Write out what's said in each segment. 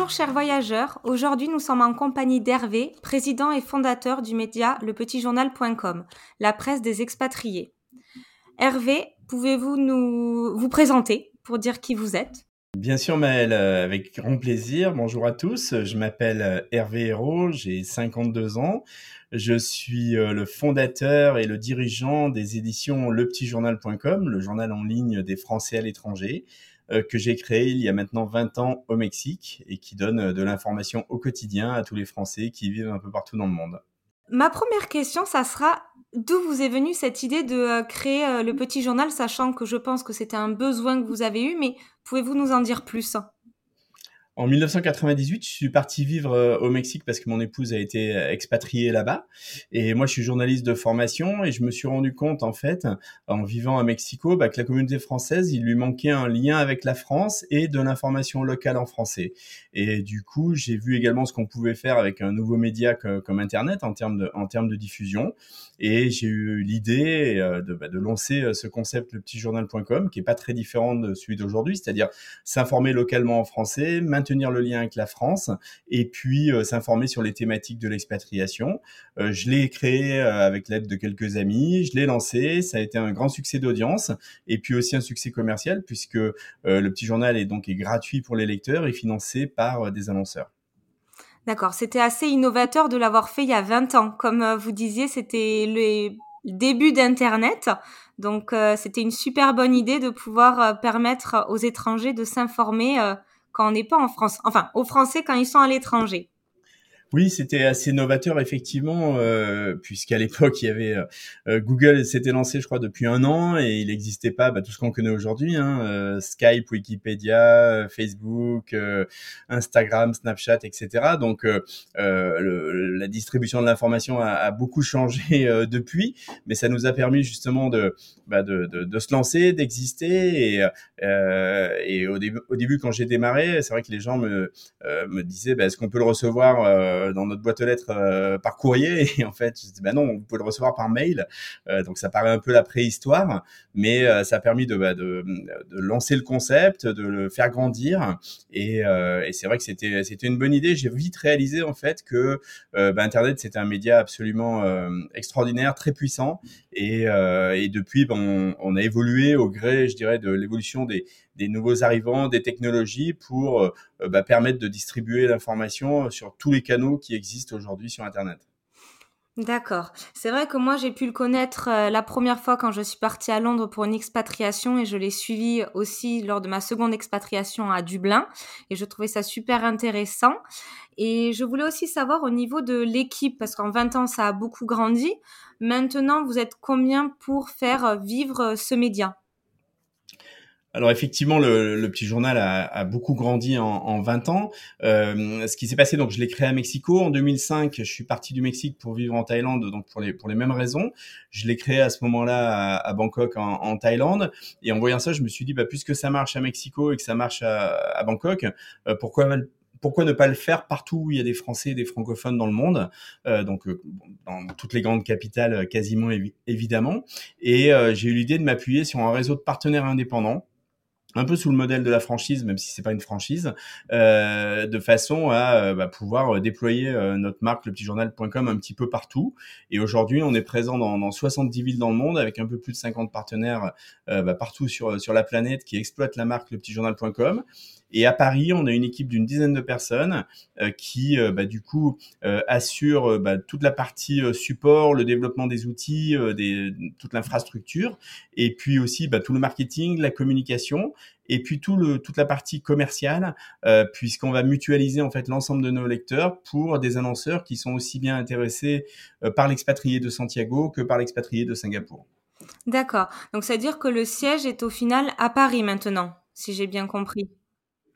Bonjour chers voyageurs, aujourd'hui nous sommes en compagnie d'Hervé, président et fondateur du média lepetitjournal.com, la presse des expatriés. Hervé, pouvez-vous nous vous présenter pour dire qui vous êtes? Bien sûr Maëlle, euh, avec grand plaisir. Bonjour à tous, je m'appelle euh, Hervé Hérault, j'ai 52 ans. Je suis euh, le fondateur et le dirigeant des éditions lepetitjournal.com, le journal en ligne des Français à l'étranger. Euh, que j'ai créé il y a maintenant 20 ans au Mexique et qui donne euh, de l'information au quotidien à tous les Français qui vivent un peu partout dans le monde. Ma première question, ça sera d'où vous est venue cette idée de créer le petit journal, sachant que je pense que c'était un besoin que vous avez eu, mais pouvez-vous nous en dire plus? En 1998, je suis parti vivre euh, au Mexique parce que mon épouse a été euh, expatriée là-bas. Et moi, je suis journaliste de formation et je me suis rendu compte, en fait, en vivant à Mexico, bah, que la communauté française, il lui manquait un lien avec la France et de l'information locale en français. Et du coup, j'ai vu également ce qu'on pouvait faire avec un nouveau média comme Internet en termes de, diffusion. Et j'ai eu l'idée euh, de, bah, de lancer ce concept, le petit journal.com, qui est pas très différent de celui d'aujourd'hui, c'est-à-dire s'informer localement en français, maintenir le lien avec la France et puis euh, s'informer sur les thématiques de l'expatriation. Euh, je l'ai créé euh, avec l'aide de quelques amis, je l'ai lancé, ça a été un grand succès d'audience et puis aussi un succès commercial puisque le petit journal est donc est gratuit pour les lecteurs et financé par des annonceurs. D'accord, c'était assez innovateur de l'avoir fait il y a 20 ans. Comme vous disiez, c'était le début d'Internet. Donc, c'était une super bonne idée de pouvoir permettre aux étrangers de s'informer quand on n'est pas en France, enfin aux Français quand ils sont à l'étranger. Oui, c'était assez novateur effectivement, euh, puisqu'à l'époque il y avait euh, euh, Google s'était lancé, je crois, depuis un an et il n'existait pas bah, tout ce qu'on connaît aujourd'hui, hein, euh, Skype, Wikipédia, Facebook, Instagram, Snapchat, etc. Donc le, la distribution de l'information a, a, beaucoup changé depuis, mais ça nous a permis justement de, bah, de, de, de se lancer, d'exister et, et au, début, au début quand j'ai démarré, c'est vrai que les gens me, me disaient, bah, est-ce qu'on peut le recevoir euh, dans notre boîte aux lettres euh, par courrier. Et en fait, je dis, bah non, vous pouvez le recevoir par mail. Euh, donc ça paraît un peu la préhistoire, mais ça a permis de, bah, de, de, lancer le concept, de le faire grandir. Et, et c'est vrai que c'était c'était une bonne idée. J'ai vite réalisé en fait que bah, Internet c'était un média absolument extraordinaire, très puissant. Et, et depuis, on, on, a évolué au gré, je dirais, de l'évolution des, des nouveaux arrivants, des technologies pour euh, bah, permettre de distribuer l'information sur tous les canaux qui existent aujourd'hui sur Internet. D'accord. C'est vrai que moi, j'ai pu le connaître euh, la première fois quand je suis partie à Londres pour une expatriation et je l'ai suivi aussi lors de ma seconde expatriation à Dublin et je trouvais ça super intéressant. Et je voulais aussi savoir au niveau de l'équipe, parce qu'en 20 ans, ça a beaucoup grandi. Maintenant, vous êtes combien pour faire vivre ce média? Alors effectivement, le, petit journal a, beaucoup grandi en, en 20 ans. Euh, ce qui s'est passé, donc je l'ai créé à Mexico en 2005. Je suis parti du Mexique pour vivre en Thaïlande, donc pour les pour les mêmes raisons. Je l'ai créé à ce moment-là à, Bangkok en, en, Thaïlande. Et en voyant ça, je me suis dit, bah puisque ça marche à Mexico et que ça marche à, à Bangkok, euh, pourquoi pourquoi ne pas le faire partout où il y a des Français et des francophones dans le monde, euh, donc euh, dans toutes les grandes capitales quasiment évidemment. Et euh, j'ai eu l'idée de m'appuyer sur un réseau de partenaires indépendants un peu sous le modèle de la franchise, même si c'est pas une franchise, euh, de façon à euh, bah, pouvoir euh, déployer notre marque lepetitjournal.com un petit peu partout. Et aujourd'hui, on est présent dans, dans, 70 villes dans le monde avec un peu plus de 50 partenaires bah, partout sur sur la planète qui exploitent la marque lepetitjournal.com. Et à Paris, on a une équipe d'une dizaine de personnes euh, qui, euh, bah, du coup, euh, assure bah, toute la partie support, le développement des outils, des, toute l'infrastructure, et puis aussi bah, tout le marketing, la communication, et puis tout le, toute la partie commerciale, puisqu'on va mutualiser en fait l'ensemble de nos lecteurs pour des annonceurs qui sont aussi bien intéressés par l'expatrié de Santiago que par l'expatrié de Singapour. D'accord. Donc, c'est-à-dire que le siège est au final à Paris maintenant si j'ai bien compris.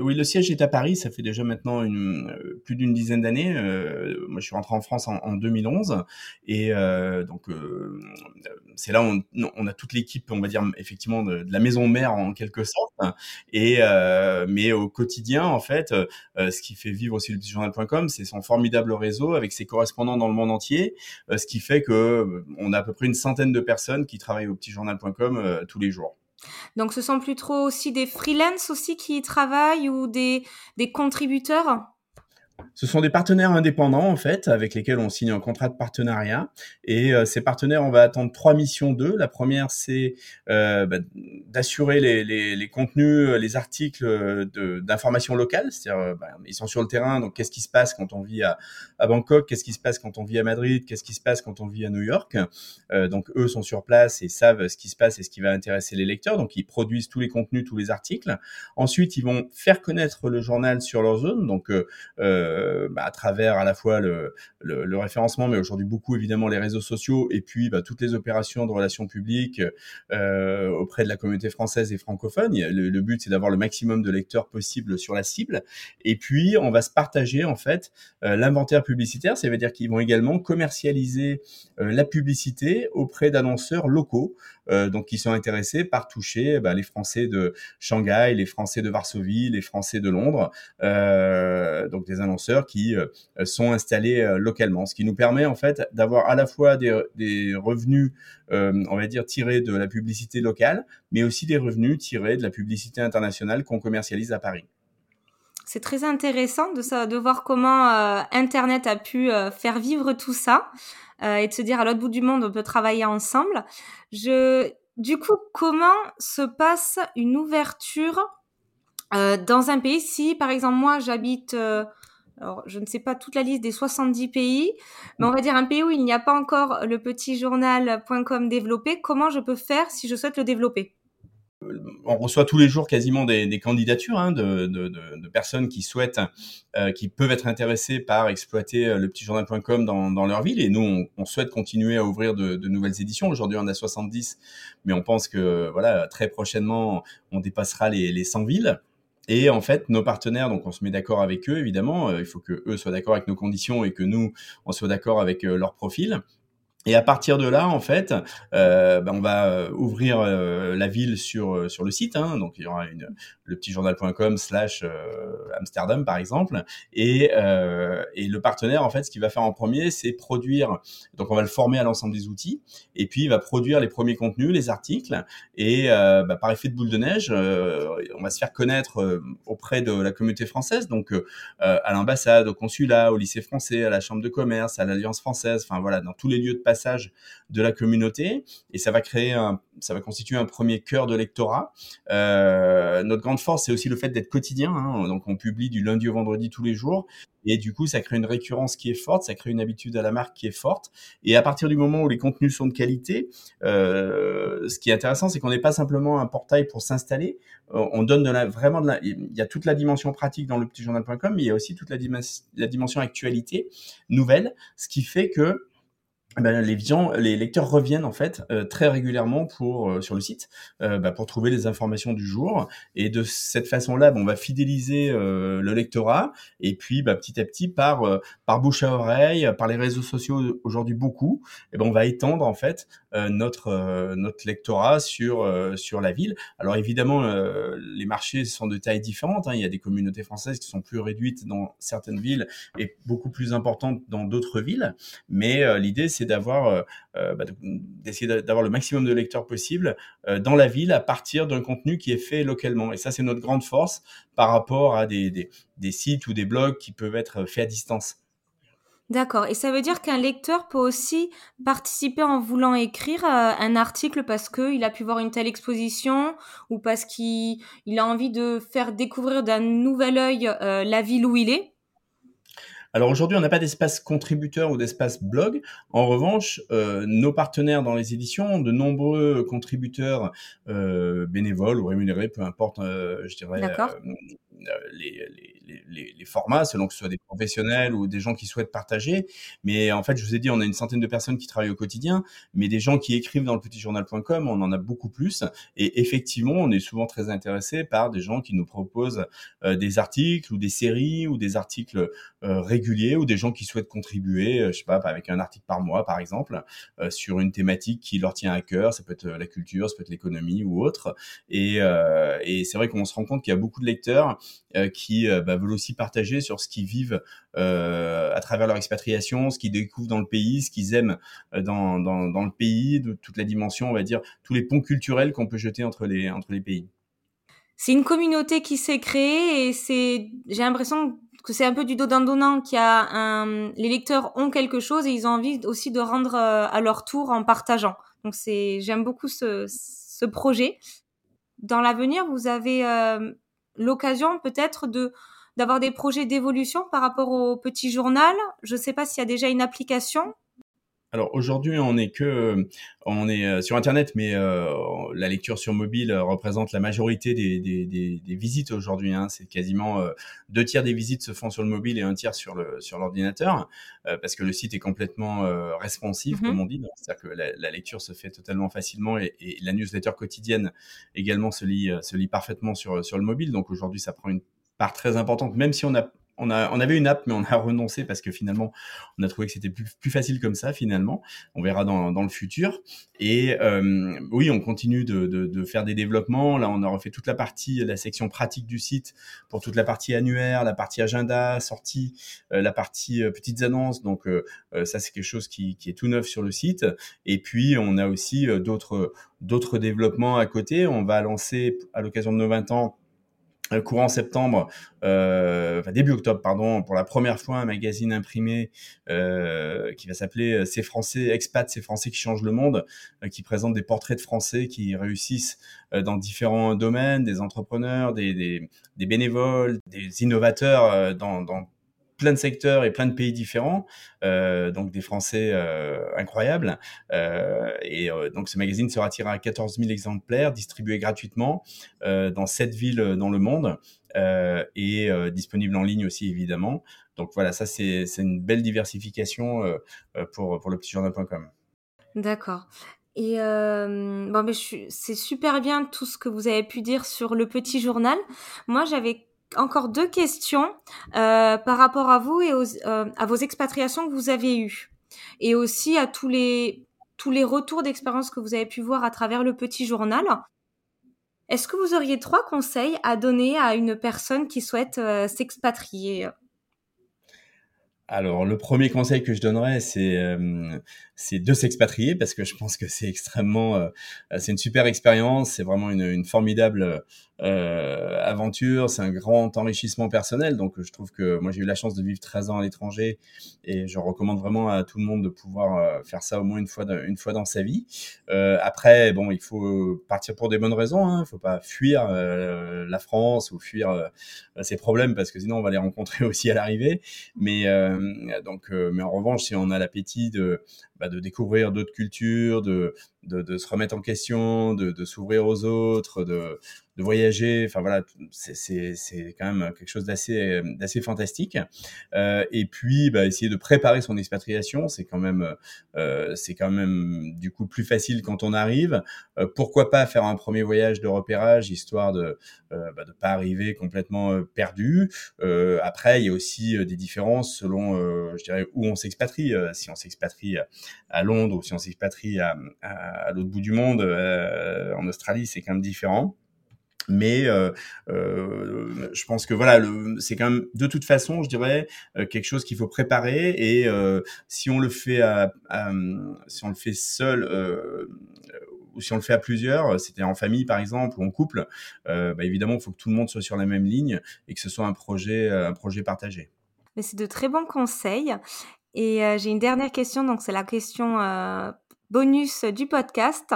Oui, le siège est à Paris. Ça fait déjà maintenant une, euh, plus d'une dizaine d'années. Euh, moi, je suis rentré en France en, en 2011, et euh, donc euh, c'est là où on, on, a toute l'équipe, on va dire effectivement de, de, la maison mère en quelque sorte. Et euh, mais au quotidien, en fait, euh, ce qui fait vivre aussi le journal.com, c'est son formidable réseau avec ses correspondants dans le monde entier, ce qui fait que on a à peu près une centaine de personnes qui travaillent au petit journal.com tous les jours. Donc ce sont plutôt aussi des freelances aussi qui y travaillent ou des contributeurs? Ce sont des partenaires indépendants en fait avec lesquels on signe un contrat de partenariat et euh, ces partenaires on va attendre trois missions d'eux. La première c'est euh, bah, d'assurer les, contenus, euh, les articles d'information locale, c'est-à-dire bah, ils sont sur le terrain donc qu'est-ce qui se passe quand on vit à, à Bangkok, qu'est-ce qui se passe quand on vit à Madrid, qu'est-ce qui se passe quand on vit à New York? Donc eux sont sur place et savent ce qui se passe et ce qui va intéresser les lecteurs donc ils produisent tous les contenus, tous les articles. Ensuite ils vont faire connaître le journal sur leur zone donc euh, bah, à travers à la fois le, référencement, mais aujourd'hui beaucoup évidemment les réseaux sociaux et puis bah, toutes les opérations de relations publiques euh, auprès de la communauté française et francophone. Le, but c'est d'avoir le maximum de lecteurs possible sur la cible. Et puis on va se partager en fait euh, l'inventaire publicitaire, ça veut dire qu'ils vont également commercialiser la publicité auprès d'annonceurs locaux, donc qui sont intéressés par toucher bah, les Français de Shanghai, les Français de Varsovie, les Français de Londres, donc des annonceurs qui euh, sont installés euh, localement, ce qui nous permet en fait d'avoir à la fois des, revenus, euh, on va dire, tirés de la publicité locale, mais aussi des revenus tirés de la publicité internationale qu'on commercialise à Paris. C'est très intéressant de, de voir comment Internet a pu faire vivre tout ça et de se dire à l'autre bout du monde on peut travailler ensemble. Je, du coup, comment se passe une ouverture dans un pays si, par exemple, moi j'habite alors je ne sais pas toute la liste des 70 pays, mais on va dire un pays où il n'y a pas encore le petit journal.com développé, comment je peux faire si je souhaite le développer? On reçoit tous les jours quasiment des, des candidatures hein, de, de, de, personnes qui souhaitent, euh, qui peuvent être intéressées par exploiter euh, le petit journal.com dans, dans, leur ville. Et nous, on, on, souhaite continuer à ouvrir de, nouvelles éditions. Aujourd'hui, on a 70, mais on pense que voilà, très prochainement, on dépassera les, les 100 villes. Et en fait, nos partenaires, donc on se met d'accord avec eux, évidemment. Euh, il faut que eux soient d'accord avec nos conditions et que nous, on soit d'accord avec euh, leur profil. Et à partir de là, en fait, euh, ben on va euh, ouvrir euh, la ville sur euh, sur le site. Hein, donc il y aura une le petit journal.com slash Amsterdam par exemple. Et et le partenaire, en fait, ce qu'il va faire en premier, c'est produire. Donc on va le former à l'ensemble des outils. Et puis il va produire les premiers contenus, les articles. Et bah, par effet de boule de neige, on va se faire connaître auprès de la communauté française. Donc à l'ambassade, au consulat, au lycée français, à la chambre de commerce, à l'alliance française. Enfin voilà, dans tous les lieux de de la communauté et ça va créer un, ça va constituer un premier cœur de lectorat. Euh, notre grande force, c'est aussi le fait d'être quotidien. Hein, donc, on publie du lundi au vendredi tous les jours. Et du coup, ça crée une récurrence qui est forte, ça crée une habitude à la marque qui est forte. Et à partir du moment où les contenus sont de qualité, euh, ce qui est intéressant, c'est qu'on n'est pas simplement un portail pour s'installer. Euh, on donne de la, vraiment de la, il y a toute la dimension pratique dans le petit journal.com, mais il y a aussi toute la, la dimension actualité nouvelle, ce qui fait que ben, les, gens, les lecteurs reviennent en fait euh, très régulièrement pour euh, sur le site euh, bah, pour trouver les informations du jour et de cette façon-là, on va fidéliser euh, le lectorat et puis bah, petit à petit par euh, par bouche à oreille, par les réseaux sociaux aujourd'hui beaucoup, et eh ben on va étendre en fait notre notre lectorat sur sur la ville. Alors évidemment, les marchés sont de tailles différentes. Hein. Il y a des communautés françaises qui sont plus réduites dans certaines villes et beaucoup plus importantes dans d'autres villes, mais l'idée c'est c'est d'avoir euh, euh, bah, d'essayer d'avoir le maximum de lecteurs possible euh, dans la ville à partir d'un contenu qui est fait localement. Et ça, c'est notre grande force par rapport à des, des, sites ou des blogs qui peuvent être faits à distance. D'accord. Et ça veut dire qu'un lecteur peut aussi participer en voulant écrire un article parce qu'il a pu voir une telle exposition ou parce qu'il a envie de faire découvrir d'un nouvel œil la ville où il est? Alors aujourd'hui, on n'a pas d'espace contributeur ou d'espace blog. En revanche, euh, nos partenaires dans les éditions ont de nombreux contributeurs euh, bénévoles ou rémunérés, peu importe, euh, je dirais, euh, les, les, les, formats, selon que ce soit des professionnels ou des gens qui souhaitent partager. Mais en fait, je vous ai dit, on a une centaine de personnes qui travaillent au quotidien, mais des gens qui écrivent dans le petitjournal.com, on en a beaucoup plus. Et effectivement, on est souvent très intéressé par des gens qui nous proposent des articles ou des séries ou des articles réguliers ou des gens qui souhaitent contribuer, je sais pas, avec un article par mois, par exemple, sur une thématique qui leur tient à cœur. Ça peut être la culture, ça peut être l'économie ou autre. Et, et c'est vrai qu'on se rend compte qu'il y a beaucoup de lecteurs qui bah, veulent aussi partager sur ce qu'ils vivent à travers leur expatriation, ce qu'ils découvrent dans le pays, ce qu'ils aiment dans, dans, dans, le pays, de toute la dimension, on va dire, tous les ponts culturels qu'on peut jeter entre les, entre les pays. C'est une communauté qui s'est créée et c'est, j'ai l'impression que c'est un peu du dos d'un donnant qui a un, les lecteurs ont quelque chose et ils ont envie aussi de rendre à leur tour en partageant. Donc c'est, j'aime beaucoup ce, ce projet. Dans l'avenir, vous avez euh, l'occasion peut-être de d'avoir des projets d'évolution par rapport au petit journal? Je ne sais pas s'il y a déjà une application alors aujourd'hui, on est que on est euh, sur Internet, mais euh, la lecture sur mobile représente la majorité des, des, des, des visites aujourd'hui. Hein. C'est quasiment euh, deux tiers des visites se font sur le mobile et un tiers sur le sur l'ordinateur, parce que le site est complètement responsive, mm-hmm. comme on dit. C'est-à-dire que la, la, lecture se fait totalement facilement et, et, la newsletter quotidienne également se lit se lit parfaitement sur sur le mobile. Donc aujourd'hui, ça prend une part très importante, même si on a on, a, on avait une app, mais on a renoncé parce que finalement, on a trouvé que c'était plus, plus, facile comme ça, finalement. On verra dans, dans le futur. Et euh, oui, on continue de, de, de, faire des développements. Là, on a refait toute la partie, la section pratique du site pour toute la partie annuaire, la partie agenda, sortie, euh, la partie euh, petites annonces. Donc, euh, euh, ça, c'est quelque chose qui, qui, est tout neuf sur le site. Et puis, on a aussi d'autres d'autres développements à côté. On va lancer, à l'occasion de nos 20 ans, euh, courant septembre, euh, début octobre, pardon, pour la première fois un magazine imprimé euh, qui va s'appeler euh, C'est Français, Expats, c'est Français qui changent le monde, euh, qui présente des portraits de Français qui réussissent dans différents domaines, des entrepreneurs, des, bénévoles, des innovateurs dans plein de secteurs et plein de pays différents, euh, donc des Français euh, incroyables. Euh, et donc ce magazine sera tiré à 14 000 exemplaires, distribué gratuitement dans sept villes dans le monde et disponible en ligne aussi évidemment. Donc voilà, ça c'est une belle diversification pour, pour le petit journal.com. D'accord. Et bon, mais c'est super bien tout ce que vous avez pu dire sur le petit journal. Moi, j'avais encore deux questions euh, par rapport à vous et euh, à vos expatriations que vous avez eues et aussi à tous les tous les retours d'expérience que vous avez pu voir à travers le petit journal. Est-ce que vous auriez trois conseils à donner à une personne qui souhaite euh, s'expatrier? Alors, le premier conseil que je donnerais, c'est de s'expatrier parce que je pense que c'est extrêmement, c'est une super expérience, c'est vraiment une, une formidable euh, aventure, c'est un grand enrichissement personnel. Donc, je trouve que moi, j'ai eu la chance de vivre 13 ans à l'étranger et je recommande vraiment à tout le monde de pouvoir euh, faire ça au moins une fois, une fois dans sa vie. Euh, après, bon, il faut partir pour des bonnes raisons. Hein. Il faut pas fuir la France ou fuir ses problèmes parce que sinon on va les rencontrer aussi à l'arrivée. Mais mais en revanche, si on a l'appétit de bah, de découvrir d'autres cultures, de, de, se remettre en question, de, s'ouvrir aux autres, de, de voyager. Enfin voilà, c'est quand même quelque chose d'assez fantastique. Euh, et puis bah, essayer de préparer son expatriation, c'est quand même euh, c'est quand même du coup plus facile quand on arrive. Euh, pourquoi pas faire un premier voyage de repérage histoire de euh, bah, pas arriver complètement perdu. Après, il y a aussi des différences selon, je dirais, où on s'expatrie. si on s'expatrie à Londres ou si on s'expatrie à, à l'autre bout du monde, en Australie, c'est quand même différent mais euh, euh, je pense que voilà, c'est quand même de toute façon, je dirais, quelque chose qu'il faut préparer et euh, si on le fait si on le fait seul ou si on le fait à plusieurs, c'était en famille par exemple ou en couple, euh, bah, évidemment, il faut que tout le monde soit sur la même ligne et que ce soit un projet, euh, un projet partagé. Mais c'est de très bons conseils. Et euh, j'ai une dernière question, donc c'est la question euh, bonus du podcast.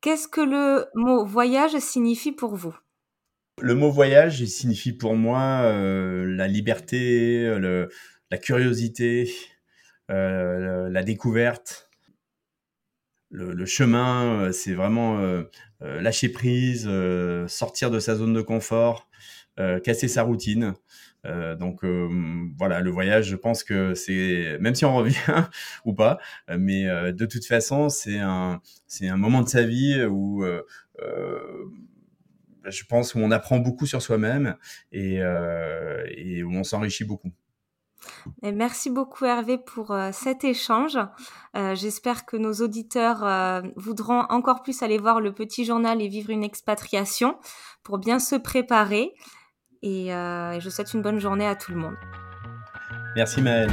Qu'est-ce que le mot voyage signifie pour vous? Le mot voyage, signifie pour moi euh, la liberté, la curiosité, euh, la découverte. Le, chemin, c'est vraiment lâcher prise, sortir de sa zone de confort, casser sa routine. donc voilà, le voyage, je pense que c'est, même si on revient ou pas, mais de toute façon, c'est un, c'est un moment de sa vie où je pense où on apprend beaucoup sur soi-même et, où on s'enrichit beaucoup merci beaucoup Hervé pour euh, cet échange. Euh, j'espère que nos auditeurs euh, voudront encore plus aller voir le petit journal et vivre une expatriation pour bien se préparer. Et je souhaite une bonne journée à tout le monde. Merci Maëlle.